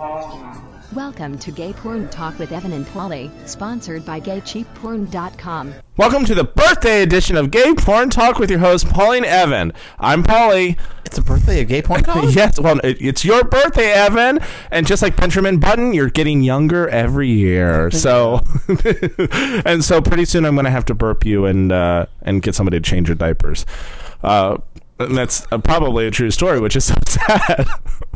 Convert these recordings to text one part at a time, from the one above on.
Welcome to Gay Porn Talk with Evan and Paulie, sponsored by GayCheapPorn.com. Welcome to the birthday edition of Gay Porn Talk with your host, Pauline Evan. I'm Paulie. It's a birthday of gay porn talk? Yes, well, it- it's your birthday, Evan. And just like Benjamin Button, you're getting younger every year. So, and so pretty soon I'm going to have to burp you and uh, and get somebody to change your diapers. Uh, and that's uh, probably a true story, which is so sad.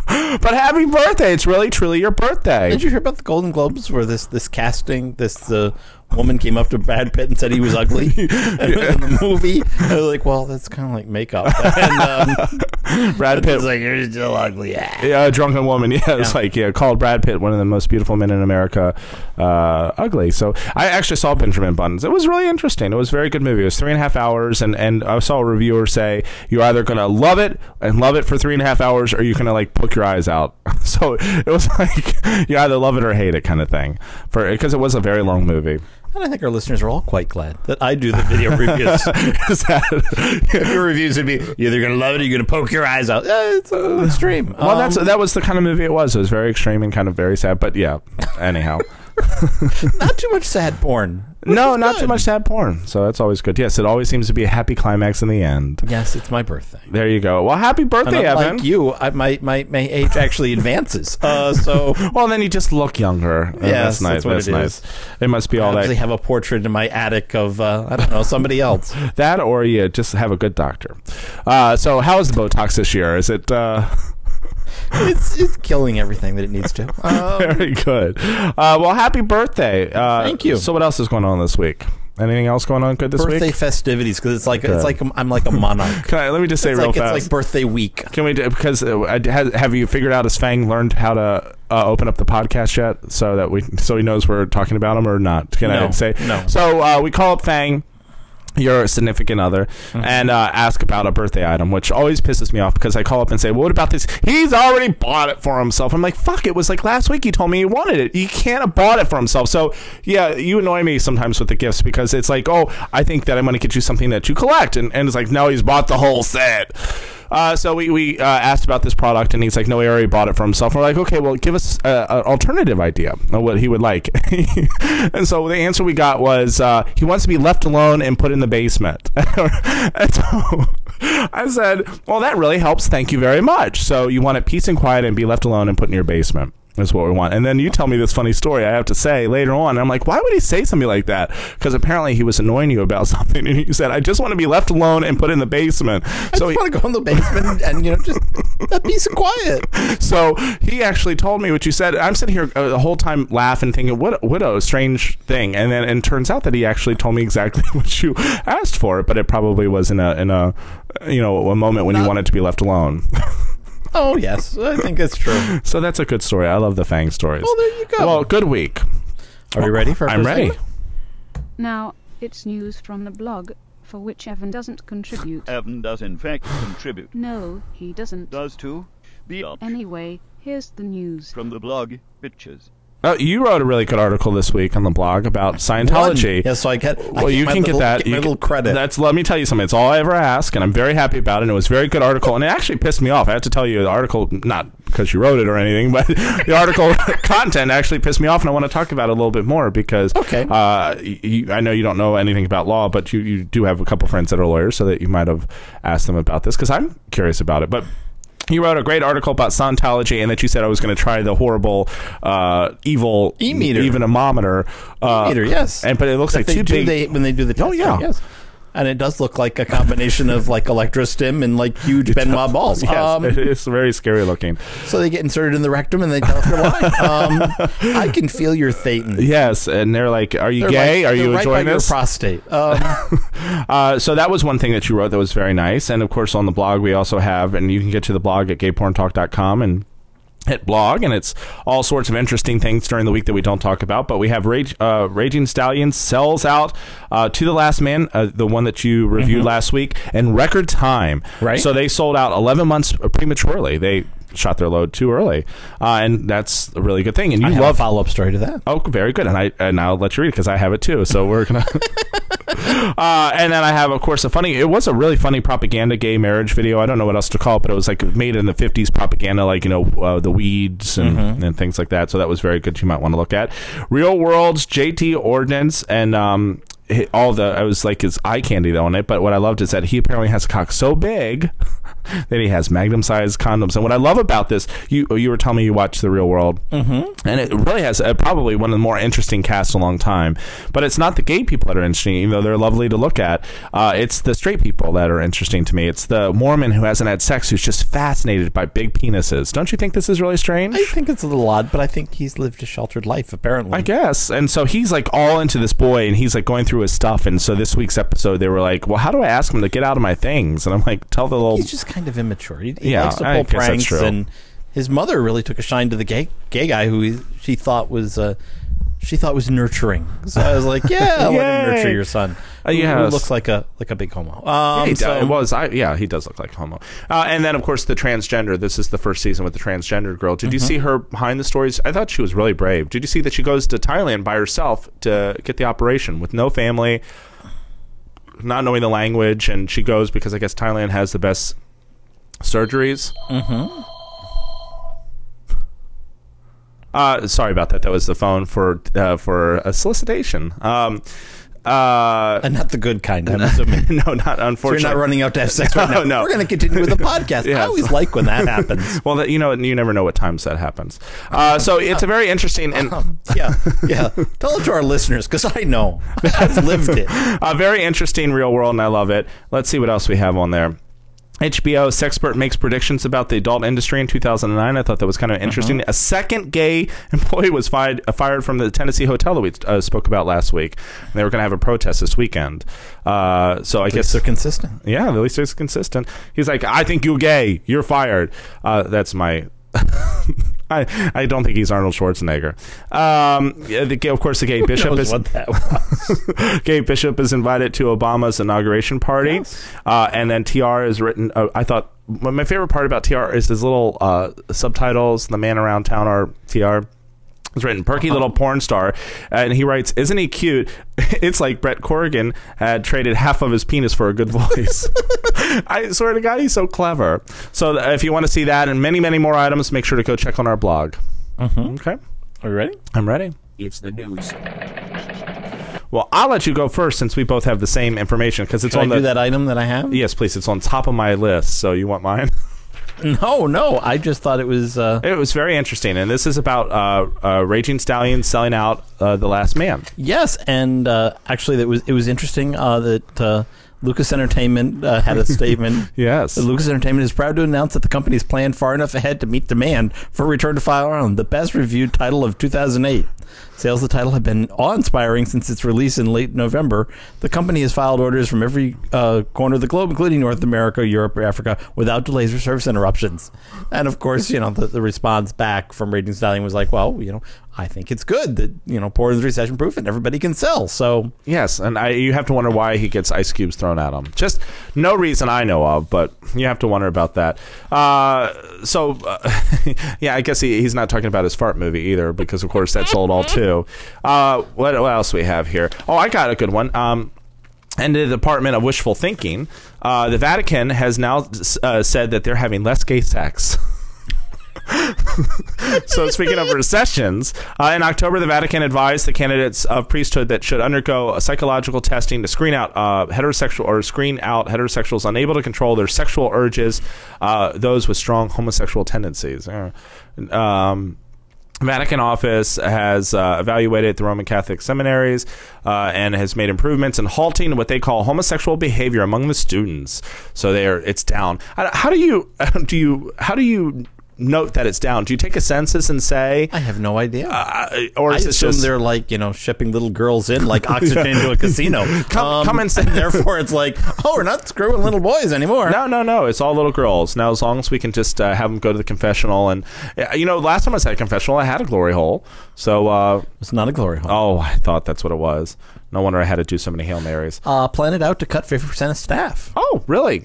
but happy birthday! It's really, truly your birthday. Did you hear about the Golden Globes where this this casting, this uh, woman came up to Brad Pitt and said he was ugly in the movie? I was like, well, that's kind of like makeup. And um, Brad Pitt it's like, you're still ugly. Yeah. Yeah, a drunken woman. Yeah, it's Yeah. like yeah, called Brad Pitt one of the most beautiful men in America, uh, ugly. So I actually saw Benjamin Buttons. It was really interesting. It was a very good movie. It was three and a half hours, and and I saw a reviewer say you're either gonna love it and love it for three and a half hours, or you're gonna like poke your eyes out. So it was like you either love it or hate it kind of thing, for because it was a very long movie. And I think our listeners are all quite glad that I do the video reviews. That- Your reviews would be you're either going to love it or you're going to poke your eyes out. Uh, it's little extreme. well, that's Um, that was the kind of movie it was. It was very extreme and kind of very sad. But yeah, anyhow. not too much sad porn. No, not too good. much sad porn. So that's always good. Yes, it always seems to be a happy climax in the end. Yes, it's my birthday. There you go. Well, happy birthday, unlike Evan. you, I, my, my, my age actually advances. Uh, so Well, then you just look younger. Uh, Yes, that's nice. that's what that's it nice. is. It must be I all actually that. have a portrait in my attic of uh, I don't know somebody else. That, or you just have a good doctor. Uh, so, how is the Botox this year? Is it uh, it's it's killing everything that it needs to. Um, very good? Uh, well, happy birthday. Uh, Thank you. So, what else is going on this week? Anything else going on good this week? birthday week? festivities because it's like Good. it's like I'm, I'm like a monarch. Can I, let me just say It's real like fast. it's like birthday week. Can we do because uh, I- has, have you figured out has Fang learned how to uh, open up the podcast yet so that we so he knows we're talking about him or not? Can I No, say no. So uh, we call up Fang, your significant other, Mm-hmm. and uh, ask about a birthday item, which always pisses me off because I call up and say, well, "What about this?" He's already bought it for himself. I'm like, "Fuck!" It was like last week. He told me he wanted it. He can't have bought it for himself. So yeah, you annoy me sometimes with the gifts because it's like, "Oh, I think that I'm going to get you something that you collect," and, and it's like, "No, he's bought the whole set." Uh, so we, we uh, asked about this product, and he's like, "No, he already bought it for himself." We're like, "Okay, well, give us an alternative idea of what he would like." and so the answer we got was uh, he wants to be left alone and put in the basement. and so I said, "Well, that really helps. Thank you very much." So you want it peace and quiet and be left alone and put in your basement. Is what we want. And then you tell me this funny story I have to say later on. I'm like, why would he say something like that? Because apparently he was annoying you about something. And you said, I just want to be left alone and put in the basement. I So just he, want to go in the basement and you know just a piece of quiet. so he actually told me what you said. I'm sitting here uh, the whole time laughing, thinking, "What, what a strange thing." And then, and it turns out that he actually told me exactly what you asked for. But it probably was in a, in a, you know, a moment when you wanted to be left alone. Oh yes, I think it's true. so that's a good story. I love the Fang stories. Well, there you go. Well, good week. Are we ready for? our I'm first ready. segment? Now, it's news from the blog, for which Evan doesn't contribute. Evan does in fact contribute. No, he doesn't. Does too. Be up Anyway, here's the news. from the blog, bitches. Oh, you wrote a really good article this week on the blog about Scientology. One. Yeah, so I get. I well, you can little, get that. Get You my can- little credit. That's let me tell you something. It's all I ever ask, and I'm very happy about it. And it was a very good article, and it actually pissed me off. I have to tell you, the article not because you wrote it or anything, but the article content actually pissed me off, and I want to talk about it a little bit more because Okay. uh, you, I know you don't know anything about law, but you, you do have a couple friends that are lawyers, so that you might have asked them about this because I'm curious about it, but. You wrote a great article about Scientology, and that you said I was going to try the horrible, uh, evil E-meter. even amometer. Uh, Meter, yes. and but it looks That like they do, big. they, when they do the Oh, testing, yeah. yes. And it does look like a combination of like electrostim and like huge Ben Wa balls. Yes, Um, it's very scary looking. so they get inserted in the rectum and they tell if they're lying. Um, I can feel your thetan. Yes, and they're like, "Are you They're gay? like- Are you right enjoying this?" Your prostate. Um, Uh, so that was one thing that you wrote that was very nice. And of course, on the blog, we also have, and you can get to the blog at gayporntalk.com and hit blog, and it's all sorts of interesting things during the week that we don't talk about. But we have Rage, uh, Raging Stallions sells out uh, to the last man, uh, the one that you reviewed last week, in record time. Mm-hmm. Right. So they sold out 11 months prematurely. They shot their load too early, uh, and that's a really good thing. And you I have love follow up story to that. Oh, very good. And I and I'll let you read because I have it too. So we're gonna. uh, and then I have, of course, a funny. It was a really funny propaganda gay marriage video. I don't know what else to call it, but it was like made in the '50s propaganda, like you know uh, the weeds and, and things like that. So that was very good. You might want to look at Real World's JD Ordonez and. um all the I was like his eye candy though on it, but what I loved is that he apparently has a cock so big that he has magnum sized condoms. And what I love about this, you you were telling me you watched The Real World, mm-hmm. and it really has uh, probably one of the more interesting casts in a long time. But it's not the gay people that are interesting, even though they're lovely to look at. Uh, it's the straight people that are interesting to me. It's the Mormon who hasn't had sex who's just fascinated by big penises. Don't you think this is really strange? I think it's a little odd, but I think he's lived a sheltered life, apparently. I guess. And so he's like all into this boy and he's like going through his stuff. And so this week's episode, they were like, well, how do I ask him to get out of my things? And I'm like, tell the little. Kind of immature. He, he Yeah, likes to pull pranks, and his mother really took a shine to the gay gay guy who he, she thought was uh, she thought was nurturing. So I was like, yeah, let him nurture your son. Uh, who looks like a like a big homo. Yeah, Um, he so- it was. I, yeah, he does look like homo. Uh, and then, of course, the transgender. This is the first season with the transgender girl. Did you Mm-hmm. see her behind the stories? I thought she was really brave. Did you see that she goes to Thailand by herself to get the operation with no family, not knowing the language, and she goes because I guess Thailand has the best surgeries. Mm-hmm. Uh, sorry about that. That was the phone for uh, for a solicitation. Um, uh, and not the good kind. I'm assuming. no, not So you're not running out to have sex right now. No, no. We're going to continue with the podcast. Yes. I always like when that happens. Well, that, you know, you never know what times that happens. Uh, so it's a very interesting and yeah, yeah. Tell it to our listeners because I know I've lived it. a very interesting real world, and I love it. Let's see what else we have on there. HBO Sexpert makes predictions about the adult industry in 2009. I thought that was kind of interesting. A second gay employee was fired, uh, fired from the Tennessee hotel that we uh, spoke about last week. And they were going to have a protest this weekend. Uh, so I guess they're consistent. Yeah, at least it's consistent. He's like, I think you're gay. You're fired. Uh, that's my. I, I don't think he's Arnold Schwarzenegger. Um, the, of course, the gay bishop is what that was. gay bishop is invited to Obama's inauguration party, uh, and then TR is written. Uh, I thought my my favorite part about TR is his little uh, subtitles. The man around town are TR. It's written perky little porn star, and he writes, "Isn't he cute? It's like Brent Corrigan had traded half of his penis for a good voice." I swear to God, he's so clever. So uh, if you want to see that and many, many more items, make sure to go check on our blog. Okay, Are you ready? I'm ready. It's the news. Well, I'll let you go first since we both have the same information because it's Can I on the do that item that I have? Yes, please. It's on top of my list. So you want mine? No, no. I just thought it was. Uh, it was very interesting, and this is about uh, uh, Raging Stallion selling out uh, the Last Man. yes, and uh, actually, it was it was interesting uh, that uh, Lucas Entertainment uh, had a statement. Yes. Lucas Entertainment is proud to announce that the company is planned far enough ahead to meet demand for Return to Fire Island, the best reviewed title of 2008. Sales of the title have been awe-inspiring since its release in late November. The company has filed orders from every uh, corner of the globe, including North America, Europe, Africa, without delays or service interruptions. And of course, you know the, the response back from Raging Stallion was like, "Well, you know, I think it's good that you know Portland's recession proof and everybody can sell." So Yes, and I, you have to wonder why he gets ice cubes thrown at him. Just no reason I know of, but you have to wonder about that. Uh, so, uh, yeah, I guess he, he's not talking about his fart movie either, because of course that sold all too. Uh, what, what else we have here? Oh, I got a good one. Um, and the Department of Wishful Thinking, uh, the Vatican has now uh, said that they're having less gay sex. so speaking of recessions, uh, in October, the Vatican advised the candidates of priesthood that should undergo a psychological testing to screen out uh, heterosexual or screen out heterosexuals unable to control their sexual urges, uh, those with strong homosexual tendencies. Uh, Um, Vatican office has uh, evaluated the Roman Catholic seminaries uh, and has made improvements in halting what they call homosexual behavior among the students. So there, it's down. How do you do you how do you note that it's down? Do you take a census and say, I have no idea. uh, or I is it assume just they're like you know shipping little girls in like oxygen to a casino. Um, Come- come and say- therefore, it's like oh, we're not screwing little boys anymore. No, no, no. It's all little girls. Now, as long as we can just uh, have them go to the confessional, and uh, you know, last time I was at a confessional, I had a glory hole. So, uh, it's not a glory hole. oh, I thought that's what it was. No wonder I had to do so many hail marys. Uh, plan it out to cut fifty percent of staff, Oh, really?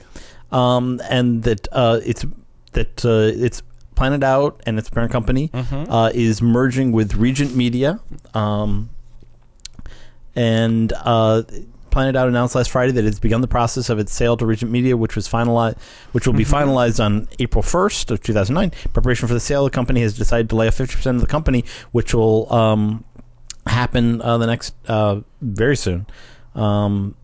um, and that uh, it's that uh, it's Planet Out and its parent company Mm-hmm. uh, is merging with Regent Media. Um, and uh, Planet Out announced last Friday that it's begun the process of its sale to Regent Media, which was finalized, which will be Mm-hmm. finalized on April 1st of 2009. Preparation for the sale, the company has decided to lay off 50% of the company, which will um, happen uh, the next uh, very soon. Um,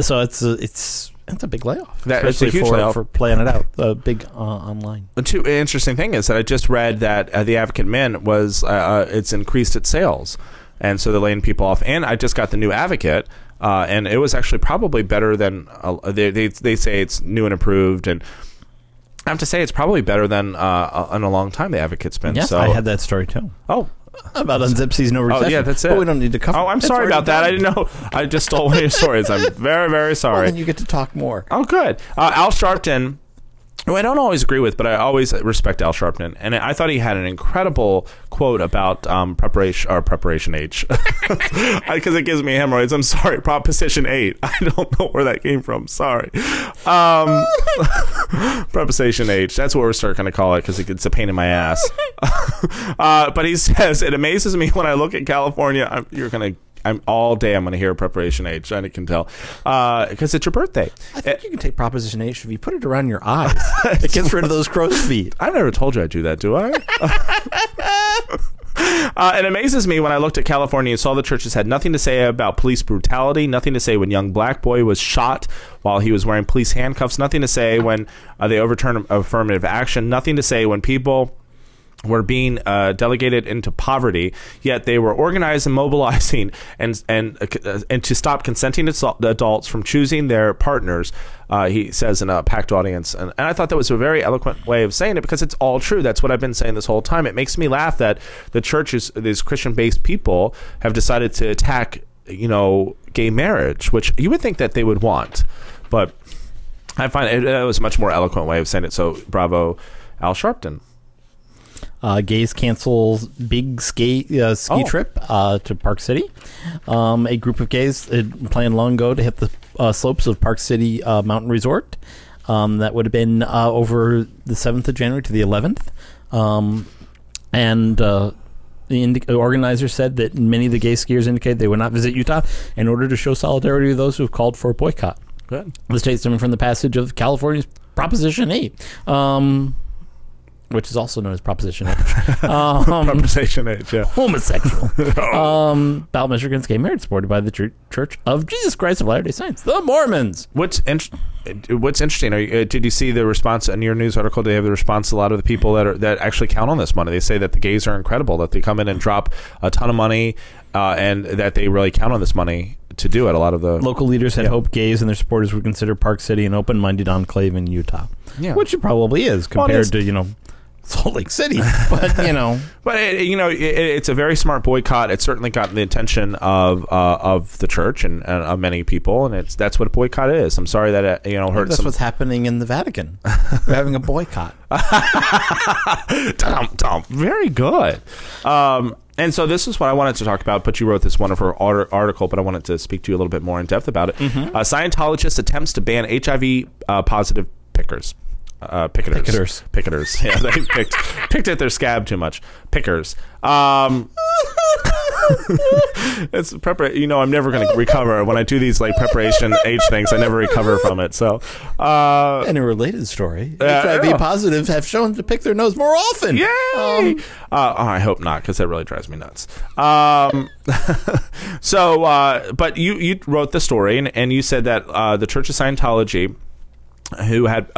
so it's a, it's it's a big layoff, That- it's a huge for, layoff. for Planet Out, a big uh, online. The two interesting thing is that I just read that uh, the Advocate Min was uh, uh, it's increased its sales, and so they're laying people off. And I just got the new Advocate, uh, and it was actually probably better than uh, they, they they say it's new and improved, and I have to say it's probably better than uh, in a long time the Advocate's been. Yes, so I had that story too oh. about Unzip sees no recession. yeah, that's it. But we don't need to cover. Oh, I'm sorry about that. I didn't know. I just stole one of your stories. I'm very, very Well, sorry. then you get to talk more. Oh, good. Uh, Al Sharpton, who I don't always agree with, but I always respect Al Sharpton, and I thought he had an incredible quote about um, preparation or preparation H, because it gives me hemorrhoids. I'm sorry, Proposition Eight. I don't know where that came from. Sorry. Um, preposition H. That's what we're starting to call it because it's a pain in my ass. uh, but he says it amazes me when I look at California. I'm, you're gonna. I'm all day. I'm going to hear preparation H. I can tell because it's your birthday. I think you can take Proposition H if you put it around your eyes. it gets rid of those crow's feet. I never told you I do that, do I? Uh, it amazes me when I looked at California and saw the churches had nothing to say about police brutality, nothing to say when young black boy was shot while he was wearing police handcuffs, nothing to say when uh, they overturned affirmative action, nothing to say when people were being uh, delegated into poverty, yet they were organized and mobilizing and and uh, and to stop consenting adults from choosing their partners. Uh, he says in a packed audience, and, and I thought that was a very eloquent way of saying it because it's all true. That's what I've been saying this whole time. It makes me laugh that the churches, these Christian-based people, have decided to attack, you know, gay marriage, which you would think that they would want, but I find it, it was a much more eloquent way of saying it. So, bravo, Al Sharpton. Uh, gays cancels big ski uh, ski Oh. trip uh, to Park City. Um, a group of gays had planned long ago to hit the uh, slopes of Park City uh, Mountain Resort. Um, that would have been uh, over the seventh of January to the eleventh, um, and uh, the indi- organizer said that many of the gay skiers indicated they would not visit Utah in order to show solidarity with those who have called for a boycott. Good. The state stemming from the passage of California's Proposition 8, um, which is also known as Proposition 8. um, Conversation age, yeah. homosexual. um, ballot measure against gay marriage supported by the Chur- Church of Jesus Christ of Latter-day Saints, the Mormons. What's in, what's interesting? Are you, uh, did you see the response in your news article? They have the response. A lot of the people that are that actually count on this money. They say that the gays are incredible. That they come in and drop a ton of money, uh, and that they really count on this money to do it. A lot of the Local leaders had Yeah. hoped gays and their supporters would consider Park City an open-minded enclave in Utah, Yeah. which it probably is Well, it compared is. to you know Salt Lake City. But you know, But it, you know, it, it's a very smart boycott. It's certainly gotten the attention of uh, of the church and, and of many people, and it's that's what a boycott is. I'm sorry that it, you know hurts that's some. what's happening in the Vatican. They're having a boycott. Dum, dum. Very good. Um, and so this is what I wanted to talk about. But you wrote this wonderful article, but I wanted to speak to you a little bit more in depth about it. Mm-hmm. Uh, Scientologist attempts to ban HIV uh, positive pickers. Uh, picketers. Picketers. Picketers. Yeah, they picked picked at their scab too much. Pickers. Um, it's prepar- You know, I'm never going to recover when I do these like preparation age things. I never recover from it. So, uh, And a related story: Uh, HIV yeah. positives have shown to pick their nose more often. Yay! Um, uh, oh, I hope not, because that really drives me nuts. Um, so, uh, but you you wrote the story, and, and you said that uh, the Church of Scientology, who had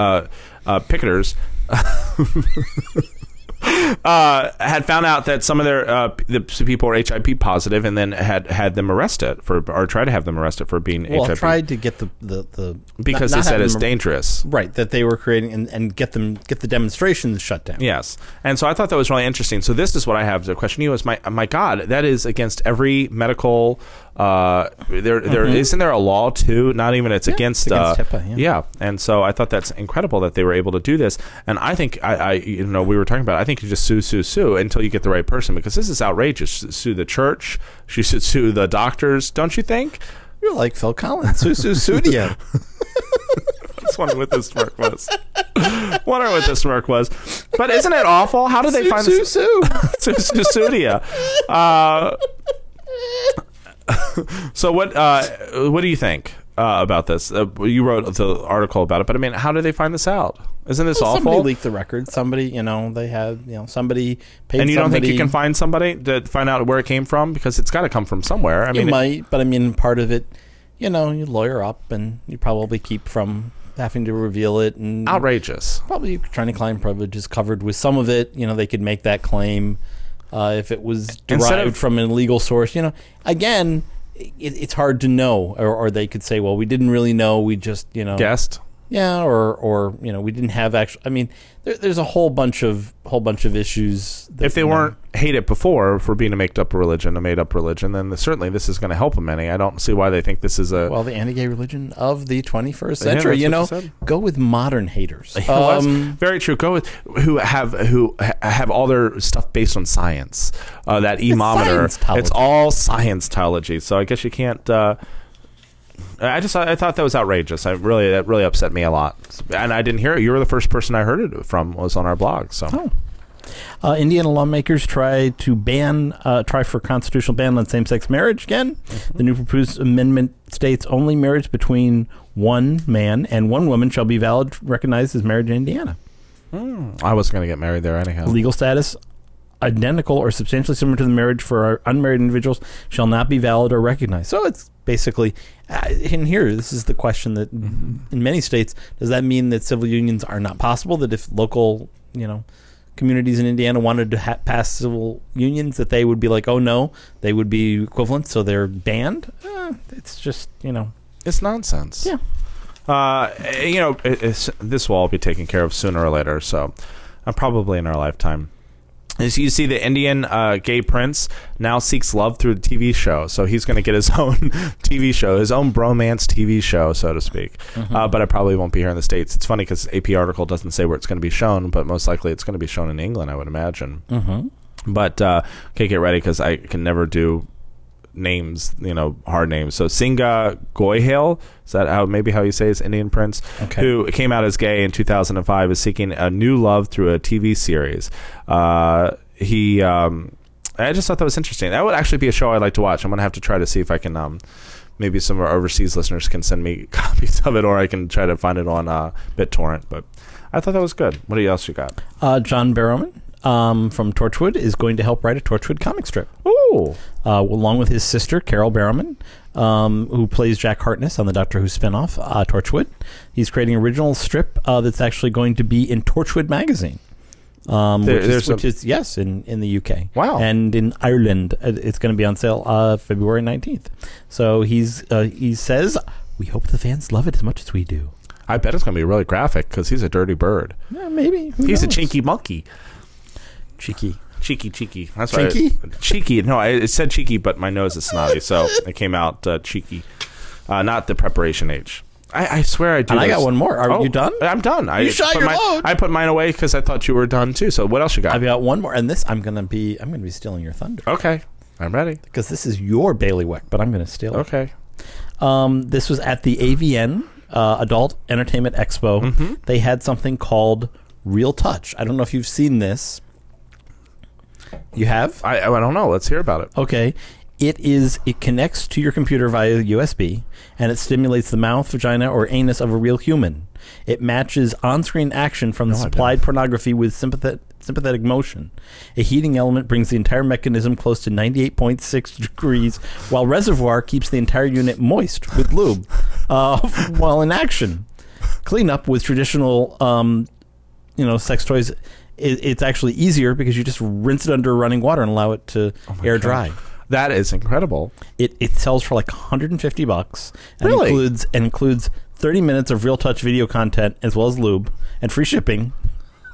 uh, picketers. Uh, had found out that some of their uh, the people were HIV positive, and then had had them arrested for, or tried to have them arrested for being well, HIV tried to get the the, the because not- they not said it's them- dangerous. Right, that they were creating and, and get them get the demonstrations shut down. Yes, and so I thought that was really interesting. So this is what I have to question you: Is my my God, that is against every medical. Uh, there there isn't there a law too? Not even it's against. Mm-hmm. it's against uh, HIPAA, yeah. and so I thought that's incredible that they were able to do this. And I think I, I you know we were talking about. I think you just sue sue sue until you get the right person because this is outrageous. Sue the church. She should sue the doctors. Don't you think? You're like Phil Collins, Sue, Susu Sudia. Just wondering what this smirk was. wondering what this smirk was. but isn't it awful? How did they find Sue, this? sue. Su- Su- Sudia. Uh, so what? Uh, what do you think uh, about this? Uh, you wrote the article about it, but I mean, how did they find this out? Isn't this Somebody awful? leaked the record. Somebody, you know, they had, you know, somebody paid. and you don't think you can find somebody to find out where it came from because it's got to come from somewhere. I You mean, it- might, but I mean, part of it, you know, you lawyer up, and you probably keep from having to reveal it, and outrageous. probably attorney-client privilege is covered with some of it. You know, they could make that claim uh, if it was derived of- from an illegal source. You know, again, it, it's hard to know, or, or they could say, well, we didn't really know, we just, you know, Guessed. Yeah, or or you know, we didn't have actual. I mean, there, there's a whole bunch of whole bunch of issues. That, If they you know, weren't hate it before for being a made up religion, a made up religion, then certainly this is going to help them any. I don't see why they think this is a. well, the anti-gay religion of the 21st century. that's you know, you go with modern haters. Um, very true. Go with who have who have all their stuff based on science. Uh, that emometer, it's all science teology. So I guess you can't. Uh, I just I thought that was outrageous. I really that really upset me a lot, and I didn't hear it. You were the first person I heard it from was on our blog. So Oh. Uh, Indiana lawmakers try to ban, uh, try for constitutional ban on same-sex marriage again. Mm-hmm. The new proposed amendment states only marriage between one man and one woman shall be valid, recognized as marriage in Indiana. I wasn't going to get married there anyhow. Legal status identical or substantially similar to the marriage for our unmarried individuals shall not be valid or recognized. So it's basically, uh, in here, this is the question that in many states, does that mean that civil unions are not possible? That if local, you know, communities in Indiana wanted to ha- pass civil unions, that they would be like, oh no, they would be equivalent, so they're banned? Uh, it's just, you know, It's nonsense. Yeah. Uh, you know, it, it's, this will all be taken care of sooner or later. So, uh, probably in our lifetime. As you see, the Indian uh, gay prince now seeks love through a TV show. So he's going to get his own TV show, his own bromance TV show, so to speak. Uh, but it probably won't be here in the states. It's funny because AP article doesn't say where it's going to be shown, but most likely it's going to be shown in England, I would imagine. Mhm. But uh, okay, get ready because I can never do names, you know, hard names. So Singa Goyhale, is that how maybe how you say his Indian prince, Okay. who came out as gay in 2005, is seeking a new love through a TV series. Uh, he, um, I just thought that was interesting. That would actually be a show I'd like to watch. I'm gonna have to try to see if I can. Um, Maybe some of our overseas listeners can send me copies of it, or I can try to find it on uh, BitTorrent. But I thought that was good. What else you got? uh, John Barrowman um, from Torchwood is going to help write a Torchwood comic strip. Ooh, uh, along with his sister Carole Barrowman, um, who plays Jack Harkness on the Doctor Who spinoff uh, Torchwood. He's creating an original strip uh, that's actually going to be in Torchwood magazine. Um, There- which, is, which is yes in, in the UK. Wow. and in Ireland uh, it's going to be on sale uh, February nineteenth. So he's uh, he says we hope the fans love it as much as we do. I bet it's gonna be really graphic because he's a dirty bird. Yeah, maybe Who He's a chinky monkey. Cheeky. Cheeky, cheeky. That's Cheeky? right. Cheeky. No, I, it said cheeky, but my nose is snotty, so it came out uh, cheeky. Uh, not the preparation age. I, I swear I do. And I got one more. Are Oh, you done? I'm done. I You shot put your mine- load. I put mine away because I thought you were done too. So what else you got? I've got one more, and this I'm gonna be I'm gonna be stealing your thunder okay, I'm ready. because this is your bailiwick, but I'm gonna steal it. Okay. Um, this was at the AVN uh, Adult Entertainment Expo. Mm-hmm. They had something called Real Touch. I don't know if you've seen this. You have? I I don't know. Let's hear about it. Okay. It is. It connects to your computer via USB, and it stimulates the mouth, vagina, or anus of a real human. It matches on-screen action from the No, I supplied pornography with sympathetic sympathetic motion. A heating element brings the entire mechanism close to 98.6 degrees, while reservoir keeps the entire unit moist with lube uh, while in action. Cleanup with traditional, um, you know, sex toys. It, it's actually easier because you just rinse it under running water and allow it to air dry. That is incredible. It it sells for like 150 bucks and Really? includes and includes 30 minutes of real touch video content as well as lube and free shipping.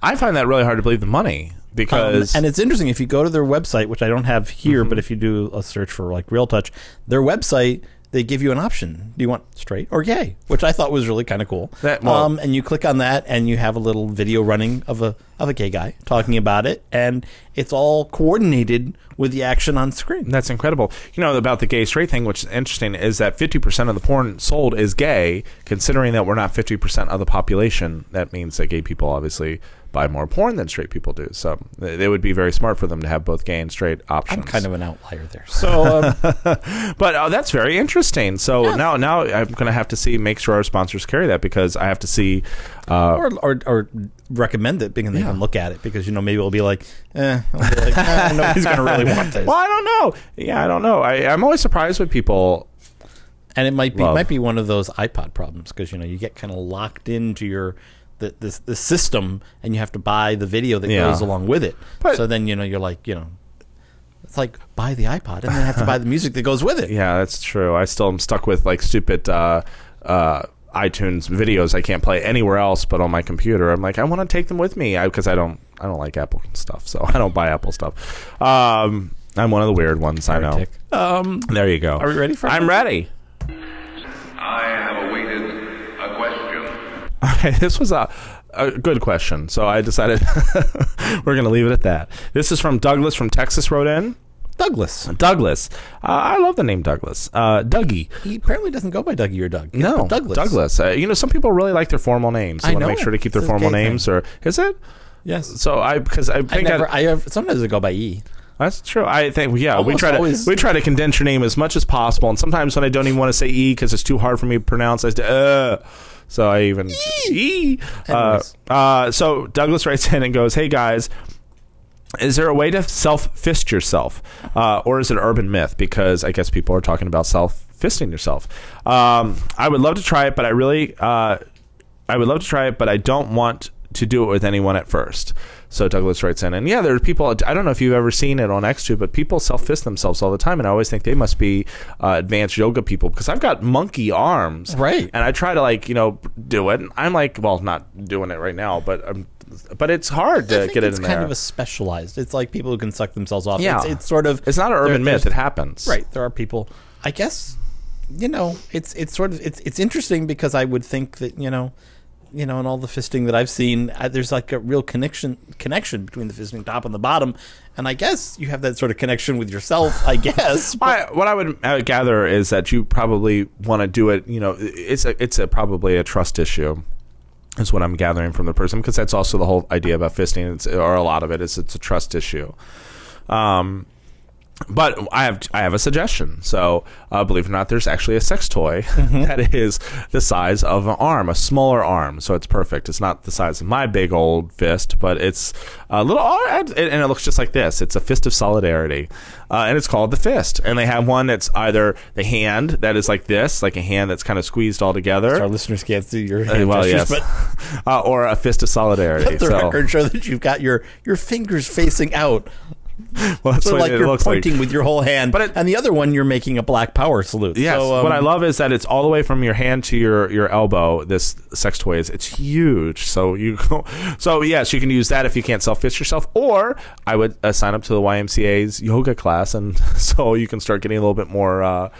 I find that really hard to believe the money Um, because and it's interesting if you go to their website, which I don't have here, Mm-hmm. but if you do a search for like Real Touch, their website they give you an option. Do you want straight or gay? Which I thought was really kind of cool. That- well- um, and you click on that, and you have a little video running of a of a gay guy talking about it, and it's all coordinated with the action on screen. That's incredible. You know about the gay straight thing, which is interesting, is that fifty percent of the porn sold is gay. Considering that we're not fifty percent of the population, that means that gay people obviously buy more porn than straight people do. So it it would be very smart for them to have both gay and straight options. I'm kind of an outlier there. So um, but uh, that's very interesting. So now, now I'm going to have to see, make sure our sponsors carry that because I have to see. Uh, or, or or recommend it because they Yeah. can look at it because you know maybe it'll be like, eh, I'll be like, eh, nobody's gonna really want this, well, I don't know. Yeah, I don't know. I, I'm always surprised with people. and it might be Love. might be one of those iPod problems because you know you get kind of locked into your the, the the system and you have to buy the video that Yeah. goes along with it. But- so then you know you're like you know. It's like buy the iPod and then have to buy the music that goes with it. Yeah, that's true. I still am stuck with like stupid uh, uh, iTunes videos I can't play anywhere else but on my computer. I'm like, I want to take them with me because I, don't. I don't like Apple stuff, so I don't buy Apple stuff. Um, I'm one of the weird ones. I know. Tick. Um, There you go. Are we ready for I'm it? ready. I have awaited a question. Okay, this was a, a good question, so I decided we're going to leave it at that. This is from Douglas from Texas. Wrote in Douglas. Douglas. Uh, I love the name Douglas. Uh, Dougie. He apparently doesn't go by Dougie or Doug. No, Douglas. Douglas. Uh, you know, some people really like their formal names. They I want to make sure to keep their It's a formal gay names. Or is it? Yes. So I because I I think never. I, I have, sometimes I go by E. that's true. I think yeah, we Almost try to always. we try to condense your name as much as possible. And sometimes when I don't even want to say e because it's too hard for me to pronounce, I say uh. So I even. Uh, uh, so Douglas writes in and goes, "Hey guys." Is there a way to self fist yourself, uh, or is it an urban myth? Because I guess people are talking about self fisting yourself. Um, I would love to try it, but I really, uh, I would love to try it, but I don't want to do it with anyone at first. So Douglas writes in, and yeah, there are people. I don't know if you've ever seen it on XTube, but people self fist themselves all the time, and I always think they must be uh, advanced yoga people because I've got monkey arms, Right. And I try to like you know do it. And I'm like, well, not doing it right now, but um, but it's hard to get it it's in kind there. of a specialized. It's like people who can suck themselves off. Yeah. It's, it's sort of. it's not an urban myth; it happens, Right. There are people. I guess. You know, it's it's sort of it's it's interesting because I would think that you know, you know, in all the fisting that I've seen, uh, there's like a real connection connection between the fisting top and the bottom, and I guess you have that sort of connection with yourself. I guess. I, what I would uh, gather is that you probably want to do it. You know, it's a it's a probably a trust issue. Is what I'm gathering from the person because that's also the whole idea about fisting, it's, or a lot of it is it's a trust issue. Um, but I have I have a suggestion. So, uh, believe it or not, there's actually a sex toy that is the size of an arm, a smaller arm. So it's perfect. It's not the size of my big old fist, but it's a little, and and it looks just like this. It's a fist of solidarity, uh, and it's called the fist. And they have one that's either the hand that is like this, like a hand that's kind of squeezed all together. Our listeners can't see your Uh, hand well, yes, gestures, but uh, or a fist of solidarity. let the so, record show that you've got your your fingers facing out, well, that's so what like it you're looks like. pointing with your whole hand, But it- and the other one you're making a black power salute. Yes. So, um, what I love is that it's all the way from your hand to your, your elbow. This sex toy is it's huge. So you go, so yes, you can use that if you can't self fist yourself, or I would uh, sign up to the YMCA's yoga class, and so you can start getting a little bit more. Uh,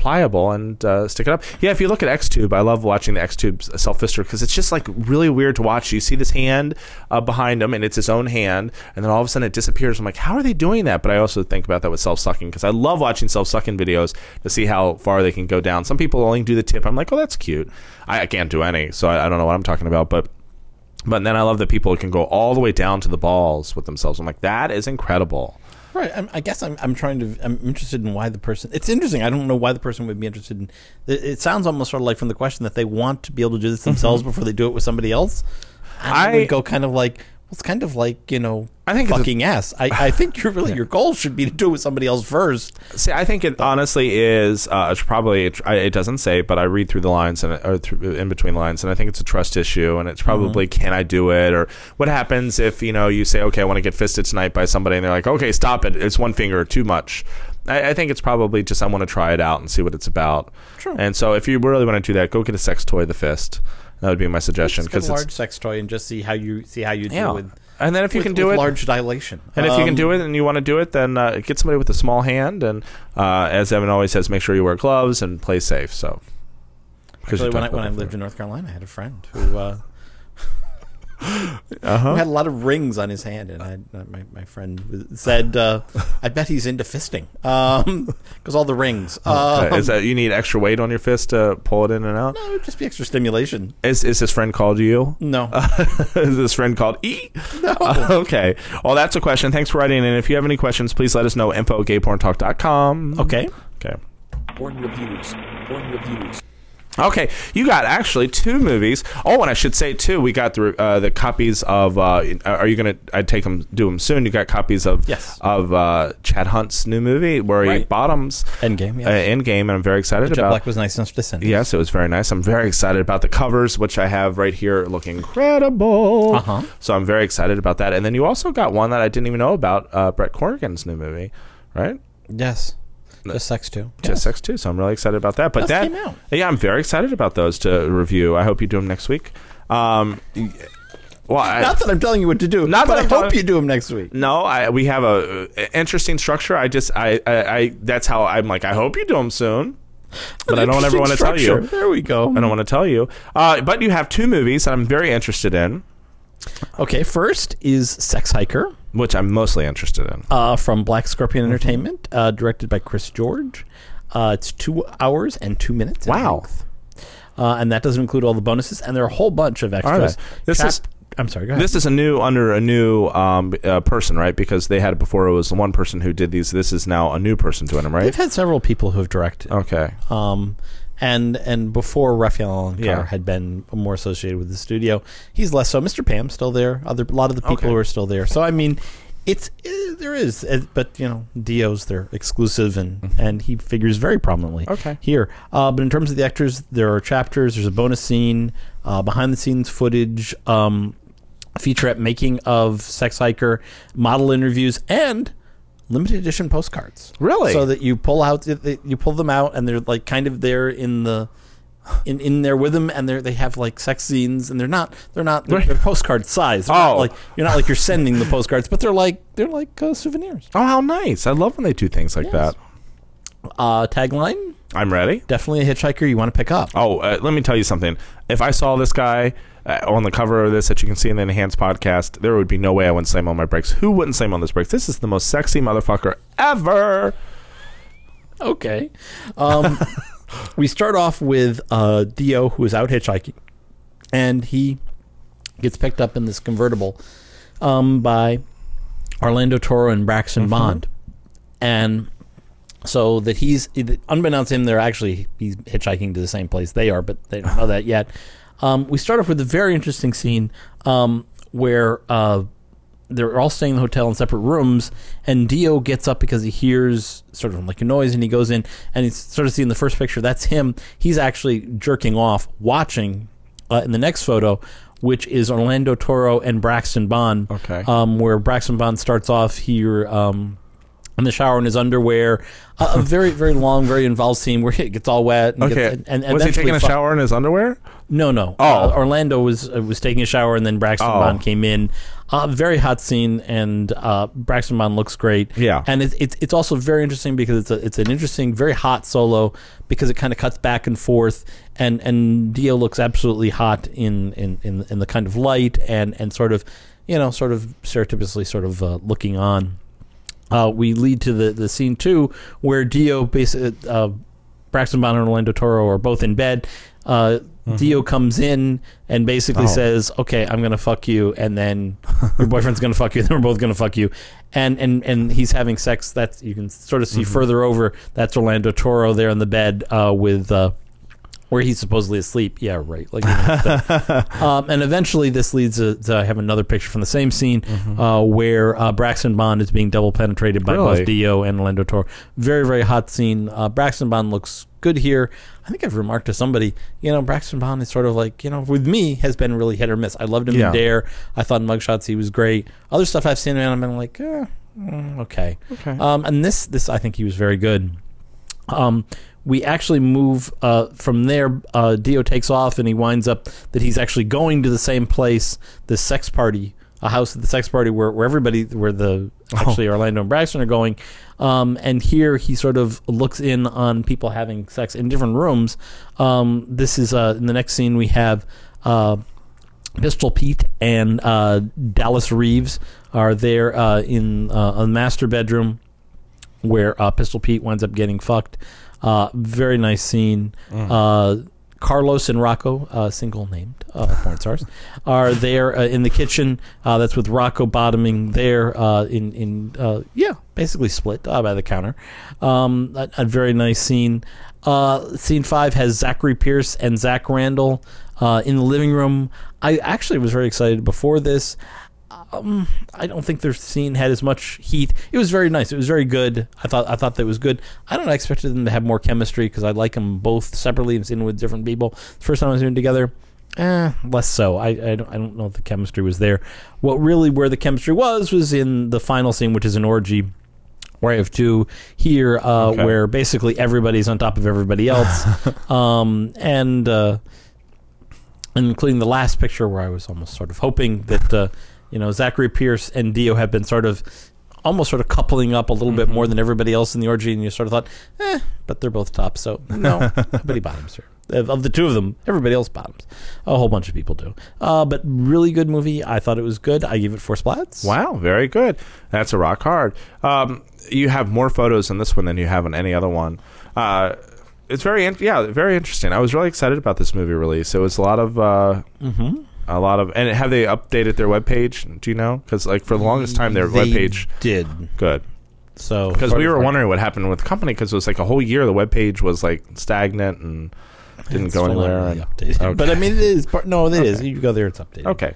pliable and uh, stick it up. Yeah if you look at xtube i love watching the xtube self fister because it's just like really weird to watch. You see this hand uh, behind him and it's his own hand and then all of a sudden it disappears. I'm like how are they doing that? But i also think about that with self-sucking because i love watching self-sucking videos to see how far they can go down. Some people only do the tip. I'm like oh that's cute. I, I can't do any so I, I don't know what i'm talking about but but then i love that people can go all the way down to the balls with themselves. I'm like that is incredible Right. I'm, I guess I'm, I'm trying to. I'm interested in why the person. It's interesting. I don't know why the person would be interested in. It, it sounds almost sort of like from the question that they want to be able to do this themselves before they do it with somebody else. I. I- would go kind of like. It's kind of like you know. I think a- fucking ass. I, I think you're really your goal should be to do it with somebody else first. See, I think it honestly is. Uh, it's probably it, it doesn't say, but I read through the lines and or through, in between the lines, and I think it's a trust issue, and it's probably can I do it, or what happens if you know you say, okay, I want to get fisted tonight by somebody, and they're like, okay, stop it, it's one finger too much. I, I think it's probably just I want to try it out and see what it's about. True. And so, if you really want to do that, go get a sex toy, the fist. That would be my suggestion because it's large sex toy and just see how you see how you do yeah. with. and then if you with- can do it, large dilation. and if you can Um, do it and you want to do it, then uh, get somebody with a small hand. And uh, as Evan always says, make sure you wear gloves and play safe. So, because when I, when I lived in North Carolina, I had a friend who uh, Who had a lot of rings on his hand, and I, uh, my my friend said, uh, "I bet he's into fisting because all the rings. Uh, Okay, is that you need extra weight on your fist to pull it in and out? it would just be extra stimulation. Is is this friend called you? No, is this friend called E? no. okay. Well, that's a question. Thanks for writing in. If you have any questions, please let us know. Info at gayporntalk.com. okay. Okay. Porn reviews. Porn reviews. Okay, you got actually two movies. Oh, and I should say too, we got the uh, the copies of. Uh, are you gonna? I take them, do them soon. You got copies of Yes. of uh, Chad Hunt's new movie where he bottoms Endgame, yes. uh, Endgame, and I'm very excited Jet about. Black was nice enough to send. Yes, it was very nice. I'm very excited about the covers, which I have right here, look incredible. Uh-huh. So I'm very excited about that. And then you also got one that I didn't even know about, uh, Brent Corrigan's new movie, right? Yes. Just sex too. Just Sex Two. So I'm really excited about that. But Those that, came out. yeah, I'm very excited about those to review. I hope you do them next week. Um, well, I, Not that I'm telling you what to do. Not but that I I'm hope telling- you do them next week. no, I we have a, a interesting structure. I just I, I I that's how I'm like. I hope you do them soon. But I don't ever want to tell you. There we go. I don't want to tell you. Uh, but you have two movies that I'm very interested in, Okay, first is Sex Hiker which I'm mostly interested in. uh, from Black Scorpion Entertainment, uh, directed by Chris George. Uh, it's two hours and two minutes. Wow. Uh, and that doesn't include all the bonuses, and there are a whole bunch of extras. they? This Chap- is- I'm sorry. Go ahead. This is a new under a new um, uh, person, right? Because they had it before. It was the one person who did these. This is now a new person doing them, right? They've had several people who have directed. Okay. Um, and and before Raphael Alencar Yeah. had been more associated with the studio, he's less so. Mr. Pam still there. Other a lot of the people Okay. who are still there. So I mean, it's eh, there is, eh, but you know, Dio's they're exclusive, and and he figures very prominently. Mm-hmm. Okay. here. Uh, but in terms of the actors, there are chapters. There's a bonus scene, uh, behind the scenes footage. Um, featurette making of Sex Hiker, model interviews, and limited edition postcards. Really? So that you pull out, you pull them out, and they're like kind of there in the. In, in there with them, and they they have like sex scenes, and they're not they're not they're, they're postcard size. They're not Oh. like you're not like you're sending the postcards, but they're like they're like uh, souvenirs. Oh, how nice! I love when they do things like Yes. that. Uh, tagline: I'm ready. Definitely a hitchhiker you want to pick up. Oh, uh, let me tell you something. If I saw this guy uh, on the cover of this that you can see in the enhanced podcast, there would be no way I wouldn't slam on my brakes. Who wouldn't slam on those brakes? This is the most sexy motherfucker ever. Okay. Um, we start off with uh, Dio, who is out hitchhiking, and he gets picked up in this convertible um, by Orlando Toro and Braxton Bond, and so that he's unbeknownst to him, they're actually he's hitchhiking to the same place they are, but they don't know that yet. Um, we start off with a very interesting scene um, where. Uh, they're all staying in the hotel in separate rooms, and Dio gets up because he hears sort of like a noise, and he goes in, and he's sort of seeing the first picture. That's him. He's actually jerking off, watching uh, in the next photo, which is Orlando Toro and Braxton Bond. Okay. um, where Braxton Bond starts off here. Um, in the shower in his underwear, uh, a very, very long, very involved scene where it gets all wet. And Okay. gets, and, and was he taking a shower in his underwear? no, no. Oh. Uh, Orlando was uh, was taking a shower, and then Braxton Oh. Bond came in. Uh, very hot scene, and uh, Braxton Bond looks great. Yeah. and it's it's it's also very interesting because it's a, it's an interesting, very hot solo because it kind of cuts back and forth, and and Dio looks absolutely hot in in in, in the kind of light and and sort of you know sort of stereotypically sort of uh, looking on. Uh, we lead to the, the scene two where Dio basically uh, Braxton Bond and Orlando Toro are both in bed. Uh, Dio comes in and basically Mm-hmm. Oh. says, "Okay, I'm gonna fuck you," and then your boyfriend's gonna fuck you, and then we're both gonna fuck you, and and and he's having sex. That's you can sort of see Mm-hmm. further over. That's Orlando Toro there in the bed uh, with. Where he's supposedly asleep. Yeah, right. Like, you know, um, and eventually, this leads to, to I have another picture from the same scene uh, where uh, Braxton Bond is being double penetrated by Really? both Dio and Orlando Toro. Very, very hot scene. Uh, Braxton Bond looks good here. I think I've remarked to somebody, you know, Braxton Bond is sort of like, you know, with me has been really hit or miss. I loved him Yeah. in Dare. I thought in Mugshots he was great. Other stuff I've seen him in, I've been like, eh, mm, okay. Okay. Um, and this, this I think he was very good. Um, we actually move uh, from there. Uh, Dio takes off, and he winds up that he's actually going to the same place, the sex party, a house at the sex party where, where everybody, where the actually Orlando and Braxton are going. Um, and here he sort of looks in on people having sex in different rooms. Um, this is uh, in the next scene we have. Uh, Pistol Pete and uh, Dallas Reeves are there uh, in uh, a master bedroom where uh, Pistol Pete winds up getting fucked. Uh, very nice scene. Uh, Carlos and Rocco, uh, single named uh, porn stars, are there uh, in the kitchen. Uh, that's with Rocco bottoming there uh, in in uh, yeah, basically split uh, by the counter. Um, a, a very nice scene. Uh, scene five has Zachary Pierce and Zach Randall uh, in the living room. I actually was very excited before this. Um, I don't think their scene had as much heat. It was very nice. It was very good. I thought I thought that was good. I don't know, I expected them to have more chemistry because I like them both separately and seen with different people. The first time I was doing it together, eh, less so. I, I don't I don't know if the chemistry was there. What really where the chemistry was was in the final scene, which is an orgy. Where I have two here, uh, Okay. where basically everybody's on top of everybody else, um, and uh, including the last picture where I was almost sort of hoping that uh, you know Zachary Pierce and Dio have been sort of almost sort of coupling up a little bit more than everybody else in the orgy, and you sort of thought, eh, but they're both top, so no, nobody bottoms here. Of of the two of them, everybody else bottoms. A whole bunch of people do. Uh, but really good movie. I thought it was good. I give it four splats. Wow, very good. That's a rock hard. Um, you have more photos in this one than you have in any other one. Uh, it's very, in- yeah, very interesting. I was really excited about this movie release. It was a lot of, uh, Mm-hmm. A lot of, and have they updated their webpage? Do you know? Because like for the longest time, their mm, They webpage did good. so Because we were wondering what happened with the company because it was like a whole year the webpage was like stagnant and didn't It's go still not anywhere. really and- updated. Okay. But I mean, it is. Part, no, it is. You go there, it's updated. okay.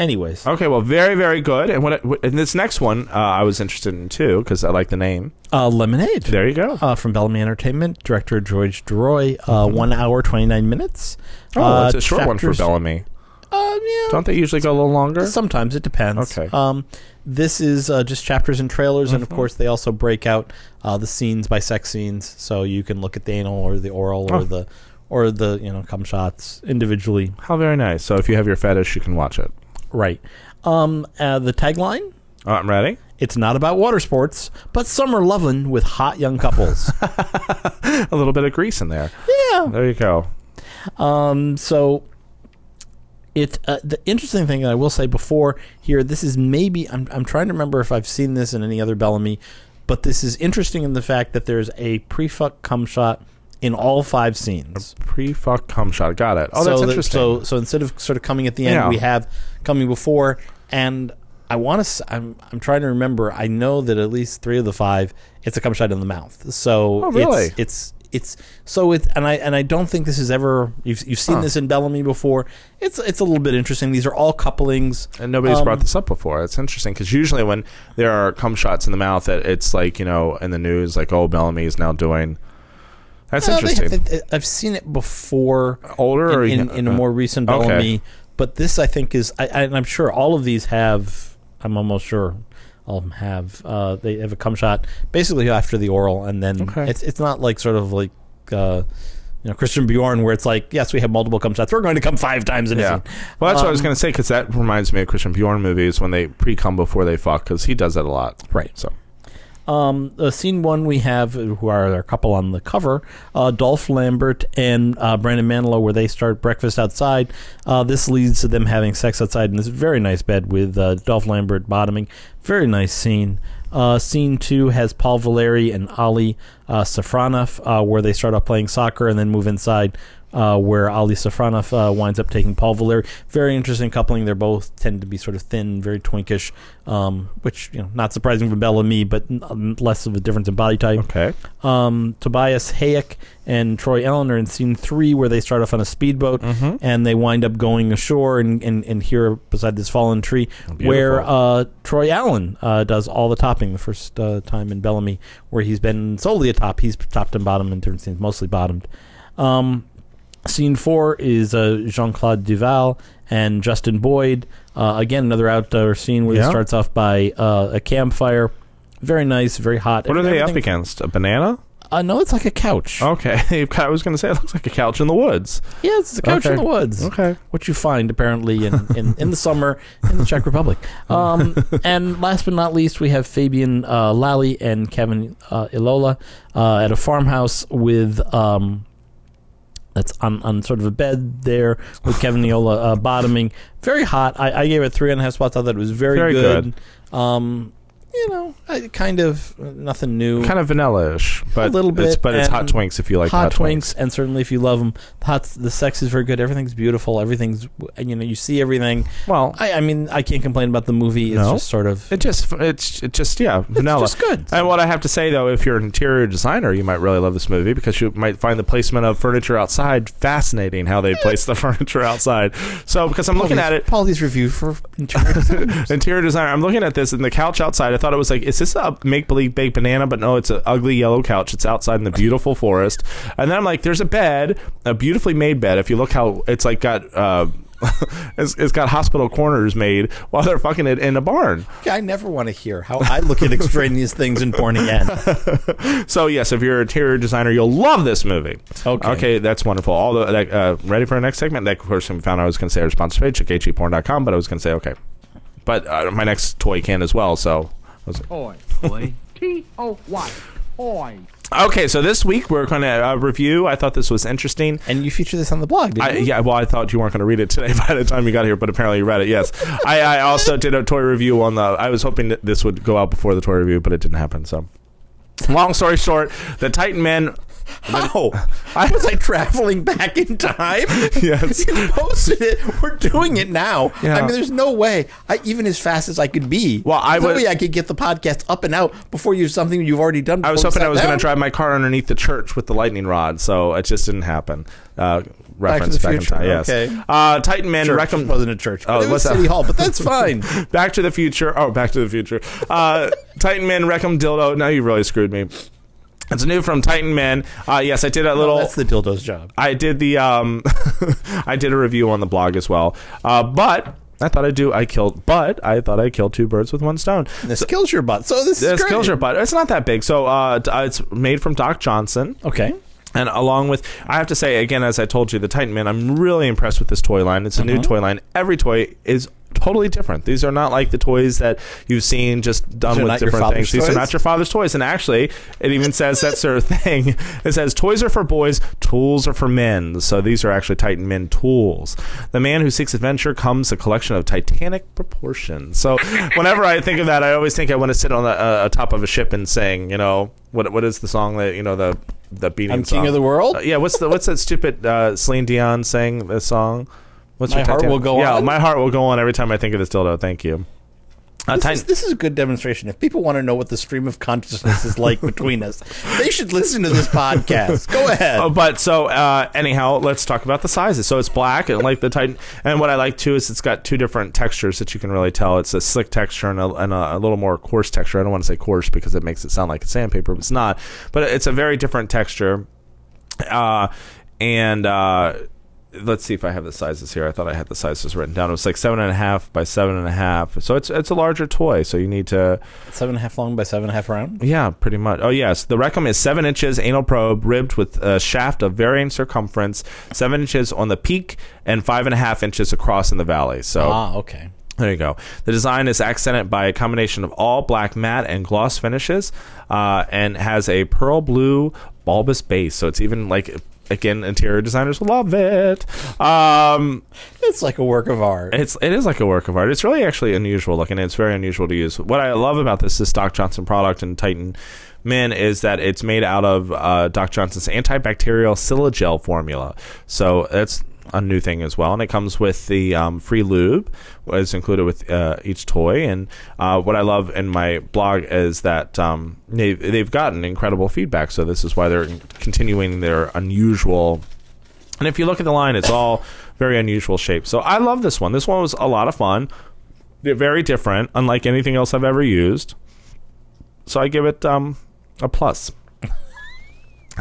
Anyways, Okay, well, very, very good. And what? what- And this next one, uh, I was interested in too because I like the name. uh, Lemonade. There you go. uh, from Bel Ami Entertainment, director George Duroy. Uh, One hour, 29 minutes. oh, uh, it's a short one for Bel Ami. Uh, yeah. Don't they usually go a little longer? Sometimes it depends. Okay. Um, this is uh, just chapters and trailers, and of Mhm. course they also break out uh, the scenes by sex scenes, so you can look at the anal or the oral or Oh. the or the you know cum shots individually. How very nice. So if you have your fetish, you can watch it. Right. Um, uh, the tagline: I'm ready. It's not about water sports, but summer lovin' with hot young couples. A little bit of grease in there. yeah. There you go. Um, so it uh, the interesting thing that I will say before here, this is maybe I'm I'm trying to remember if I've seen this in any other Bel Ami, but this is interesting in the fact that there's a pre-fuck cum shot in all five scenes. Pre-fuck cum shot. Got it. Oh, so that's that- interesting. so so instead of sort of coming at the end, Yeah. we have coming before, and I want to. I'm I'm trying to remember. I know that at least three of the five, it's a cum shot in the mouth. So Oh, really? it's it's it's so it and I and I don't think this is ever you've you've seen Huh. this in Bel Ami before. It's it's a little bit interesting. These are all couplings. and nobody's um, brought this up before. It's interesting because usually when there are cum shots in the mouth, it, it's like you know in the news, like oh Bel Ami is now doing. That's Uh, they have- interesting. I've seen it before. Older or in, in, in a more recent Okay. Bel Ami, but this I think is, I, I, and I'm sure all of these have. I'm almost sure all of them have. Uh, they have a cum shot basically after the oral, and then Okay. it's it's not like sort of like. Uh, you know, Christian Bjorn, where it's like, yes, we have multiple cum shots. We're going to come five times in a Yeah. scene. Well, that's what I was Um, going to say because that reminds me of Christian Bjorn movies when they pre cum before they fuck because he does that a lot. Right. So Um, uh, scene one, we have who are a couple on the cover, uh, Dolph Lambert and uh, Brandon Manilow, where they start breakfast outside. Uh, this leads to them having sex outside in this very nice bed with uh, Dolph Lambert bottoming. Very nice scene. Uh, scene two has Paul Valeri and Ali Safronov, uh, where they start off playing soccer and then move inside. Uh, where Ali Safronov uh, winds up taking Paul Valeri. Very interesting coupling. They're both tend to be sort of thin, very twinkish, um, which you know not surprising from Bel Ami, but n- less of a difference in body type. okay, Um, Tobias Hayek and Troy Allen are in scene three, where they start off on a speedboat Mhm. and they wind up going ashore and, and, and here beside this fallen tree, Beautiful. where uh, Troy Allen uh, does all the topping the first uh, time in Bel Ami, where he's been solely a top. He's topped and bottomed in different scenes, mostly bottomed. Um, Scene four is uh, Jean Claude Duval and Justin Boyd. Uh, again, another outdoor scene where Yeah. it starts off by uh, a campfire. Very nice, very hot. what are they up against? A banana? Uh, no, it's like a couch. Okay, I was going to say it looks like a couch in the woods. Yeah, it's a couch Okay. in the woods. Okay, What you find apparently in, in, in the summer in the Czech Republic. Um, and last but not least, we have Fabian uh, Lally and Kevin uh, Ilola uh, at a farmhouse with um, That's on, on sort of a bed there with Kevin Neola uh, bottoming. Very hot. I, I gave it three and a half spots. I thought it was very, Very good. Um, you know, I, kind of nothing new. kind of vanilla-ish, but a little bit, It's, but it's hot twinks if you like hot, hot, twinks, and certainly if you love them, hot. The sex is very good. Everything's beautiful. Everything's you know you see everything. Well, I, I mean I can't complain about the movie. It's No. just sort of It just it's it just yeah vanilla. just good. And what I have to say though, if you're an interior designer, you might really love this movie because you might find the placement of furniture outside fascinating. How they place the furniture outside. So because I'm looking at it, Paulie's review for interior interior designer, I'm looking at this and the couch outside. Thought it was like, is this a make believe baked banana? But no, it's an ugly yellow couch. It's outside in the beautiful forest. And then I'm like, there's a bed, a beautifully made bed. If you look how it's like got. Uh, it's, it's got hospital corners made while they're fucking it in a barn. I never want to hear how I look at extraneous things in porn again. So yes, if you're an interior designer, you'll love this movie. Okay. Okay, that's wonderful. All the uh, ready for our next segment? That we found. I was going to say our sponsor page, checkagporn.com, but I was going to say okay. But uh, my next toy can as well. So was like, Oi, boy. T O Y. Oi. okay. So this week we're going to uh, review. I thought this was interesting. And you feature this on the blog, didn't I, you? yeah, well, I thought you weren't going to read it today by the time you got here, but apparently you read it. Yes, I, I also did a toy review on the. I was hoping that this would go out before the toy review, but it didn't happen. So, long story short, the Titan Men. How? I was like traveling back in time. Yes. you posted it. We're doing it now. Yeah. I mean, there's no way. I, even as fast as I could be. Well, I no I could get the podcast up and out before you something you've already done. I was hoping I was going to drive my car underneath the church with the lightning rod, so it just didn't happen. Uh, reference the back, in time. Yes. okay. Uh, Titan Man wasn't a church. But Oh, it was that? City Hall, but that's fine. Back to the Future. Oh, Back to the Future. Uh, Titan Man Wrecked'em Dildo. Now you really screwed me. It's new from Titan Man. Uh, yes, I did a little. that's the dildo's job. I did the um, I did a review on the blog as well. Uh, but I thought I'd do. I killed, but I thought I killed two birds with one stone. This kills your butt. So this is This kills your butt. It's not that big. So uh, uh, it's made from Doc Johnson. Okay. And along with, I have to say again, as I told you, the Titan Man, I'm really impressed with this toy line. It's a Uh-huh. new toy line. Every toy is totally different. These are not like the toys that you've seen just done with different things. These are not your father's toys. And actually, it even says that sort of thing. It says toys are for boys, tools are for men. So these are actually Titan Men tools. The man who seeks adventure comes a collection of titanic proportions. So whenever I think of that, I always think I want to sit on the uh, top of a ship and sing. You know what? What is the song that you know the the beating I'm song? king of the world? Uh, yeah, what's the what's that stupid uh, Celine Dion sang the song? What's My your Heart Will Go yeah, On? Yeah, my heart will go on every time I think of this dildo. Thank you. Uh, This, Titan- is, this is a good demonstration. If people want to know what the stream of consciousness is like between us, they should listen to this podcast. Go ahead. Oh, but so uh, anyhow, let's talk about the sizes. So it's black, and like the Titan. And what I like too is it's got two different textures that you can really tell. It's a slick texture and a, and a, a little more coarse texture. I don't want to say coarse because it makes it sound like it's sandpaper, but it's not. But it's a very different texture. Uh, and uh, let's see if I have the sizes here. I thought I had the sizes written down. It was like seven and a half by seven and a half. So it's it's a larger toy. So you need to. Seven and a half long by seven and a half round. Yeah, pretty much. Oh, yes. The rectum is seven inches anal probe, ribbed with a shaft of varying circumference, seven inches on the peak, and five and a half inches across in the valley. So Ah, okay. there you go. The design is accented by a combination of all black matte and gloss finishes, uh, and has a pearl blue bulbous base. So it's even like. Again, interior designers will love it. Um, It's like a work of art. it's it is like a work of art. It's really actually unusual looking. It's very unusual to use. What I love about this is Doc Johnson product and Titan Men is that it's made out of uh, Doc Johnson's antibacterial Silagel formula. So that's a new thing as well, and it comes with the um, free lube, is included with uh, each toy. And uh, what I love in my blog is that um, they've, they've gotten incredible feedback. So this is why they're continuing their unusual and if you look at the line, it's all very unusual shapes. So I love this one. This one was a lot of fun. They're very different, unlike anything else I've ever used. So I give it um, a plus.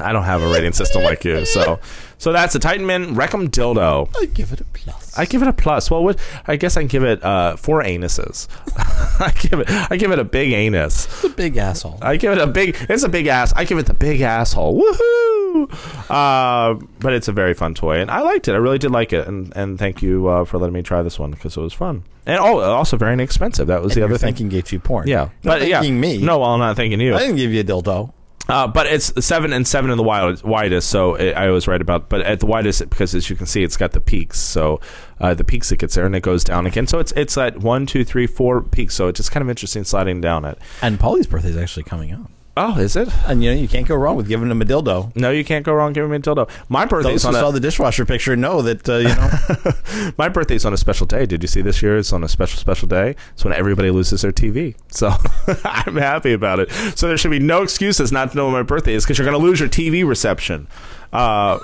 I don't have a rating system like you, so so that's a Titan Man Wrecked'em dildo. I give it a plus. I give it a plus. Well, what, I guess I give it uh, four anuses. I give it I give it a big anus. It's a big asshole. I give it a big. It's a big ass. I give it the big asshole. Woohoo! Uh, but it's a very fun toy, and I liked it. I really did like it, and and thank you uh, for letting me try this one because it was fun. And oh, also very inexpensive. That was the You're other thing. thanking Gay Cheap Porn. Yeah, Not but yeah, me. No, well, I'm not thanking you. I didn't give you a dildo. Uh, but it's seven and seven in the wild, widest, so it, I always write about. But at the widest, because as you can see, it's got the peaks. So uh, the peaks it gets there, and it goes down again. So it's it's at one, two, three, four peaks. So it's just kind of interesting sliding down it. And Paulie's birthday is actually coming up. Oh, is it? And you know, you can't go wrong with giving them a dildo. No, you can't go wrong giving me a dildo. My birthday's Those who on saw a, the dishwasher picture know that uh, you know. my birthday's on a special day. Did you see this year? It's on a special special day. It's when everybody loses their TV. So I'm happy about it. So there should be no excuses not to know when my birthday is because you're going to lose your TV reception. Uh,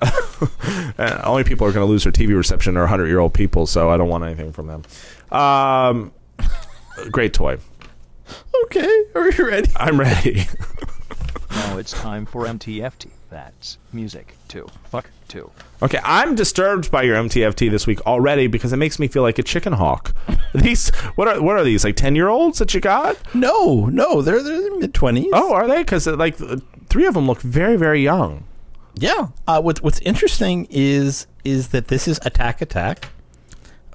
only people who are going to lose their TV reception are 100 year old people. So I don't want anything from them. Um, great toy. Okay, are you ready? I'm ready. Now it's time for MTFT. That's music to fuck to. Okay, I'm disturbed by your MTFT this week already because it makes me feel like a chicken hawk. These what are what are these like ten year olds that you got? No, no, they're they're mid twenties. Oh, are they? Because like three of them look very very young. Yeah. Uh, what's What's interesting is is that this is Attack Attack.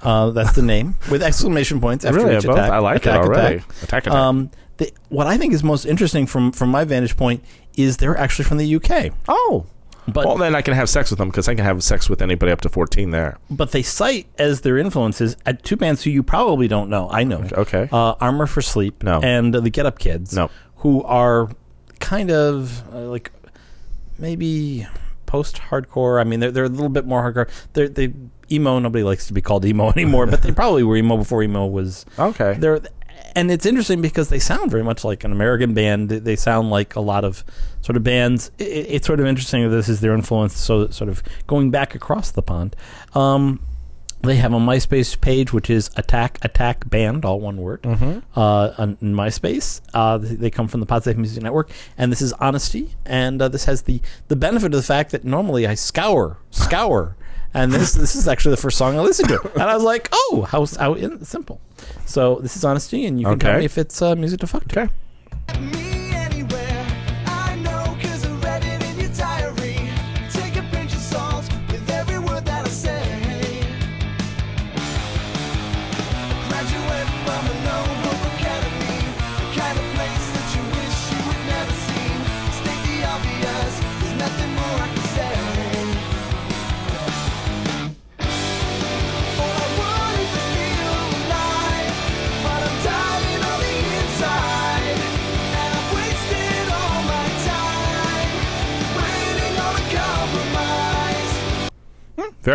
Uh, that's the name with exclamation points after Really, each both? attack. I like it attack, already. Attack. Attack, attack. Um, the, what I think is most interesting from from my vantage point is they're actually from the UK, Oh, but well then I can have sex with them because I can have sex with anybody up to fourteen there. but they cite as their influences at two bands who you probably don't know. I know. Okay. Uh, Armor for Sleep. No. And uh, the Get Up Kids. No. Who are kind of uh, like maybe post-hardcore. I mean, they're they're a little bit more hardcore. They're they emo. Nobody likes to be called emo anymore, but they probably were emo before emo was. Okay. They're and it's interesting because they sound very much like an American band. They- sound like a lot of sort of bands. I- I- it's sort of interesting that this is their influence. So sort of going back across the pond. Um, they have a MySpace page, which is Attack Attack Band, all one word. Mm-hmm. Uh, on in MySpace, uh, they they come from the Podsafe Music Network, and this is Honesty, and uh, this has the the benefit of the fact that normally I scour, scour, and this this is actually the first song I listened to, and I was like, oh, how how in, simple. So this is Honesty, and you can tell me if it's uh, music to fuck to. Okay.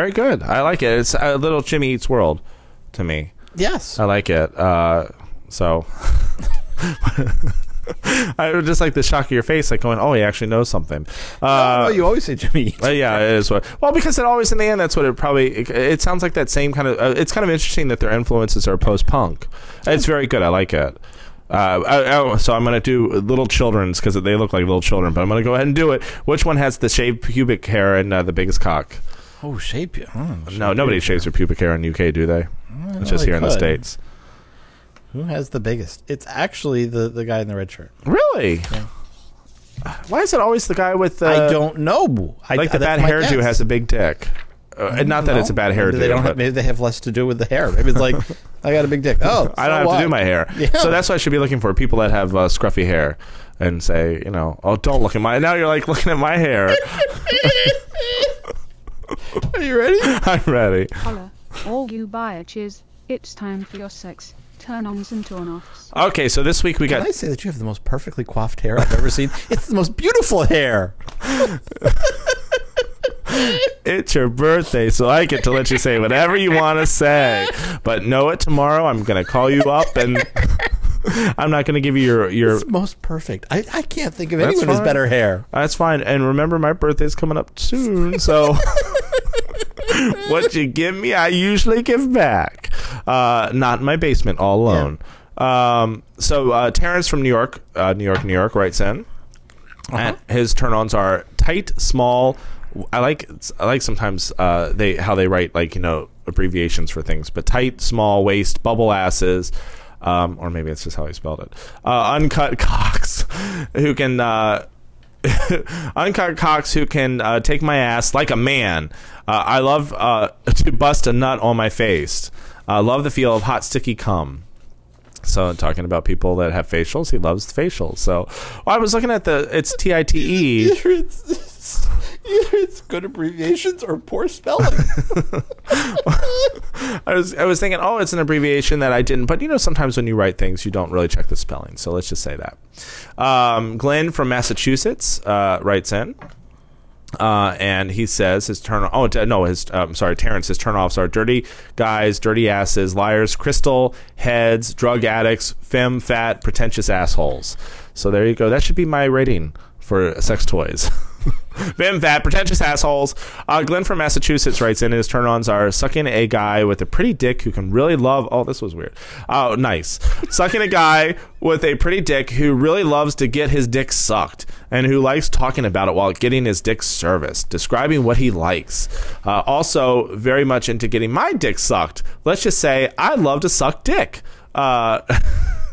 Very good. I like it. It's a little Jimmy Eats World to me. Yes. I like it. Uh, so I would just like the shock of your face, like going, "Oh, he actually knows something." Uh, oh, you always say Jimmy. Uh, yeah, it is what. Well, because it always in the end, that's what it probably. It, it sounds like that same kind of. Uh, it's kind of interesting that their influences are post punk. It's very good. I like it. Uh, I, I- so I'm gonna do little children's because they look like little children, but I'm gonna go ahead and do it. Which one has the shaved pubic hair and uh, the biggest cock? Oh, shape you. Oh, No, nobody shaves their pubic hair in UK, do they? It's just here in the states. Who has the biggest? It's actually the the guy in the red shirt. Really? Why is it always the guy with the? I don't know. I, like the bad hairdo has a big dick. Uh, and not that it's a bad hairdo. Maybe they don't. Have, maybe they have less to do with the hair. Maybe it's like I got a big dick. Oh, I don't have what? to do my hair. Yeah. So that's what I should be looking for. People that have uh, scruffy hair and say, you know, oh, don't look at my. Now you're like looking at my hair. Are you ready? I'm ready. Holla, all you bitches, it's time for your sex turn-ons and turn-offs. Okay, so this week we Can got. I say that you have the most perfectly coiffed hair I've ever seen? It's the most beautiful hair. It's your birthday, so I get to let you say whatever you want to say. But know it tomorrow. I'm gonna call you up and. I'm not going to give you your your. It's most perfect. I, I can't think of That's anyone who's fine. better hair. That's fine. And remember, my birthday's coming up soon, so what you give me, I usually give back. Uh, not in my basement, all alone. Um, so uh, Terrence from New York, uh, New York, New York, writes in, and his turn-ons are tight, small. I like I like sometimes uh, they how they write like you know abbreviations for things, but tight, small waist, bubble asses. Um, or maybe it's just how he spelled it. Uh, uncut cocks, who can uh, uncut cocks who can uh, take my ass like a man. Uh, I love uh, to bust a nut on my face. I love the feel of hot sticky cum. So talking about people that have facials, he loves facials. So well, I was looking at the it's T I T E. Either it's, either it's good abbreviations or poor spelling. I was I was thinking, oh, it's an abbreviation that I didn't. But you know, sometimes when you write things, you don't really check the spelling. So let's just say that. Um, Glenn from Massachusetts uh, writes in. Uh, and he says his turn. Oh no, his um, sorry, Terrence. His turnoffs are dirty guys, dirty asses, liars, crystal heads, drug addicts, femme, fat, pretentious assholes. So there you go. That should be my rating for sex toys. Femme, fat, pretentious assholes. Uh, Glenn from Massachusetts writes in his turn-ons are sucking a guy with a pretty dick who can really love. Oh, this was weird. Oh, nice. sucking a guy with a pretty dick who really loves to get his dick sucked and who likes talking about it while getting his dick serviced, describing what he likes. Uh, also, very much into getting my dick sucked. Let's just say I love to suck dick. Uh,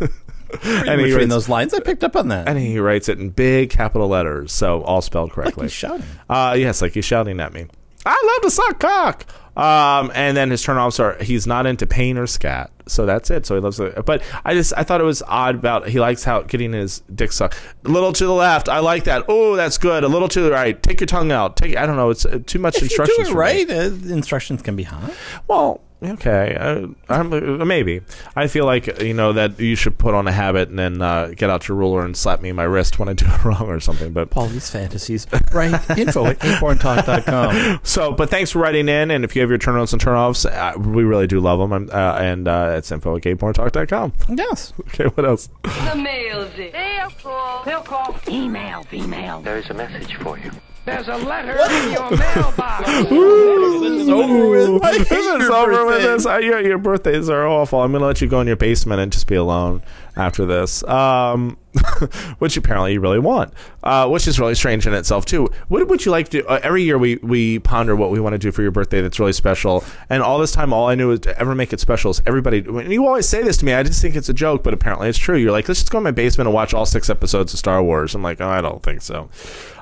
and he between writes- those lines, I picked up on that. and he writes it in big capital letters, so all spelled correctly. he's shouting. Uh, yes, like he's shouting at me. I love to suck cock. Um, and then his turnoffs are he's not into pain or scat, so that's it. So he loves it. But I just I thought it was odd about he likes how getting his dick sucked. A little to the left, I like that. Oh, that's good. A little to the right, take your tongue out. Take I don't know. It's uh, too much If you instructions. do it right, uh, instructions can be hot. Well, okay, uh, I'm, uh, maybe. I feel like you know that you should put on a habit and then uh, get out your ruler and slap me in my wrist when I do it wrong or something. But All these fantasies. Right. Info at acorntalk.com. so, but thanks for writing in, and if you have your turn-ons and turn-offs, uh, we really do love them. I'm, uh, and uh, it's info at gayporntalk.com. Yes. Okay, what else? The mail's it. Mail call. Mail call. Email, female. There's a message for you. There's a letter in your mailbox. It's over with. I hate This is your over with birthday. this. Uh, your, your birthdays are awful. I'm going to let you go in your basement and just be alone after this, um, which apparently you really want, uh, which is really strange in itself too. What would you like to? Uh, every year we we ponder what we want to do for your birthday that's really special, and all this time all I knew was to ever make it special is everybody. When you always say this to me, I just think it's a joke, but apparently it's true. You're like, let's just go in my basement and watch all six episodes of Star Wars. I'm like, oh, I don't think so,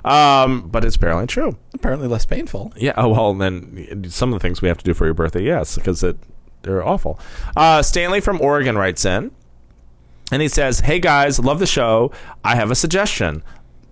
um, but it's apparently true. Apparently less painful. Yeah. Oh well, then some of the things we have to do for your birthday, yes, because it they're awful. Uh, Stanley from Oregon writes in, and he says, "Hey guys, love the show. I have a suggestion.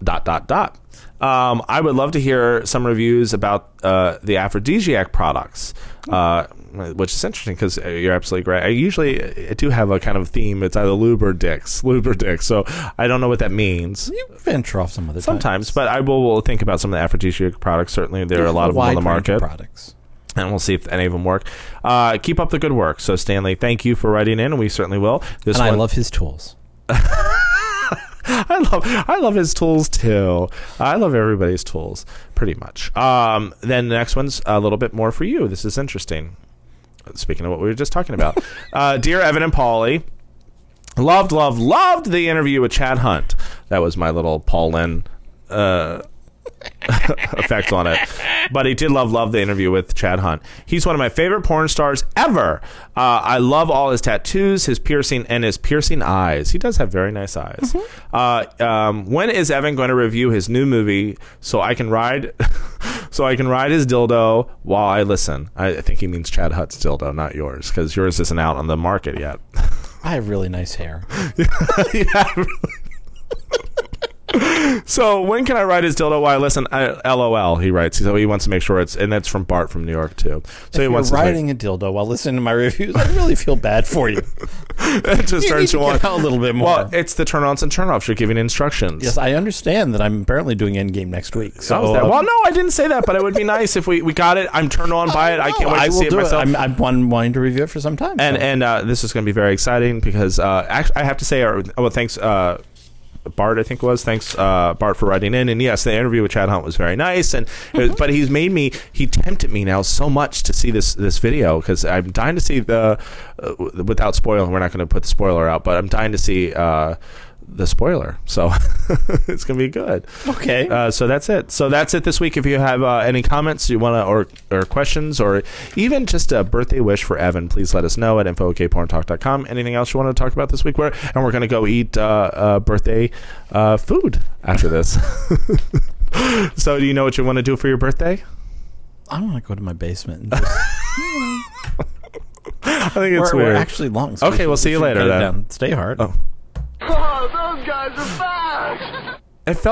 Dot dot dot. Um, I would love to hear some reviews about uh, the aphrodisiac products." Uh, which is interesting because you're absolutely right. I usually I do have a kind of theme. It's either lube or dicks, lube or dicks. So I don't know what that means. You venture off some other Sometimes, but I will, will think about some of the aphrodisiac products. Certainly, there are a lot of them on the market products. And we'll see if any of them work. Uh, keep up the good work. So, Stanley, thank you for writing in, and we certainly will. This And I one- love his tools. I love, I love his tools too. I love everybody's tools, pretty much. Um, then the next one's a little bit more for you. This is interesting. Speaking of what we were just talking about, uh, dear Evan and Paulie, loved, loved, loved the interview with Chad Hunt. That was my little Paul Lynde uh, effect on it. But he did love love the interview with Chad Hunt. He's one of my favorite porn stars ever. Uh, I love all his tattoos, his piercing, and his piercing eyes. He does have very nice eyes. Uh, um, when is Evan going to review his new movie so I can ride? So I can ride his dildo while I listen. I I think he means Chad Hunt's dildo, not yours, because yours isn't out on the market yet. I have really nice hair. yeah, really. so when can I ride his dildo while I listen? I, LOL, he writes. So he wants to make sure it's, and that's from Bart from New York too. So if he you're wants riding a dildo while listening to my reviews, I really feel bad for you. to. It just You turns to you on a little bit more. Well, it's the turn-ons and turn-offs. You're giving instructions. yes, I understand that I'm apparently doing Endgame next week. So uh, Well, no, I didn't say that, but it would be nice if we, we got it. I'm turned on by it. I can't wait I to see it myself. I'm, I'm one wanting to review it for some time. and so. and uh, this is going to be very exciting because uh, actually, I have to say, uh, well, thanks, uh, Bart. I think it was thanks, uh, Bart, for writing in. And yes, the interview with Chad Hunt was very nice. And it was- but he's made me, he tempted me now so much to see this this video because I'm dying to see the uh, without spoiling. We're not going to put the spoiler out, but I'm dying to see. Uh, the spoiler, so it's gonna be good. Okay. uh, so that's it. So that's it this week. If you have uh, any comments you want to, or or questions, or even just a birthday wish for Evan, please let us know at info@gayporntalk.com. Anything else you want to talk about this week? Where and we're gonna go eat uh, uh, birthday uh, food after this. so, do you know what you want to do for your birthday? I want to go to my basement. I think it's we're, weird. We're actually long. so Okay, we'll see you later then. Stay hard. Oh. Oh, those guys are fast. It felt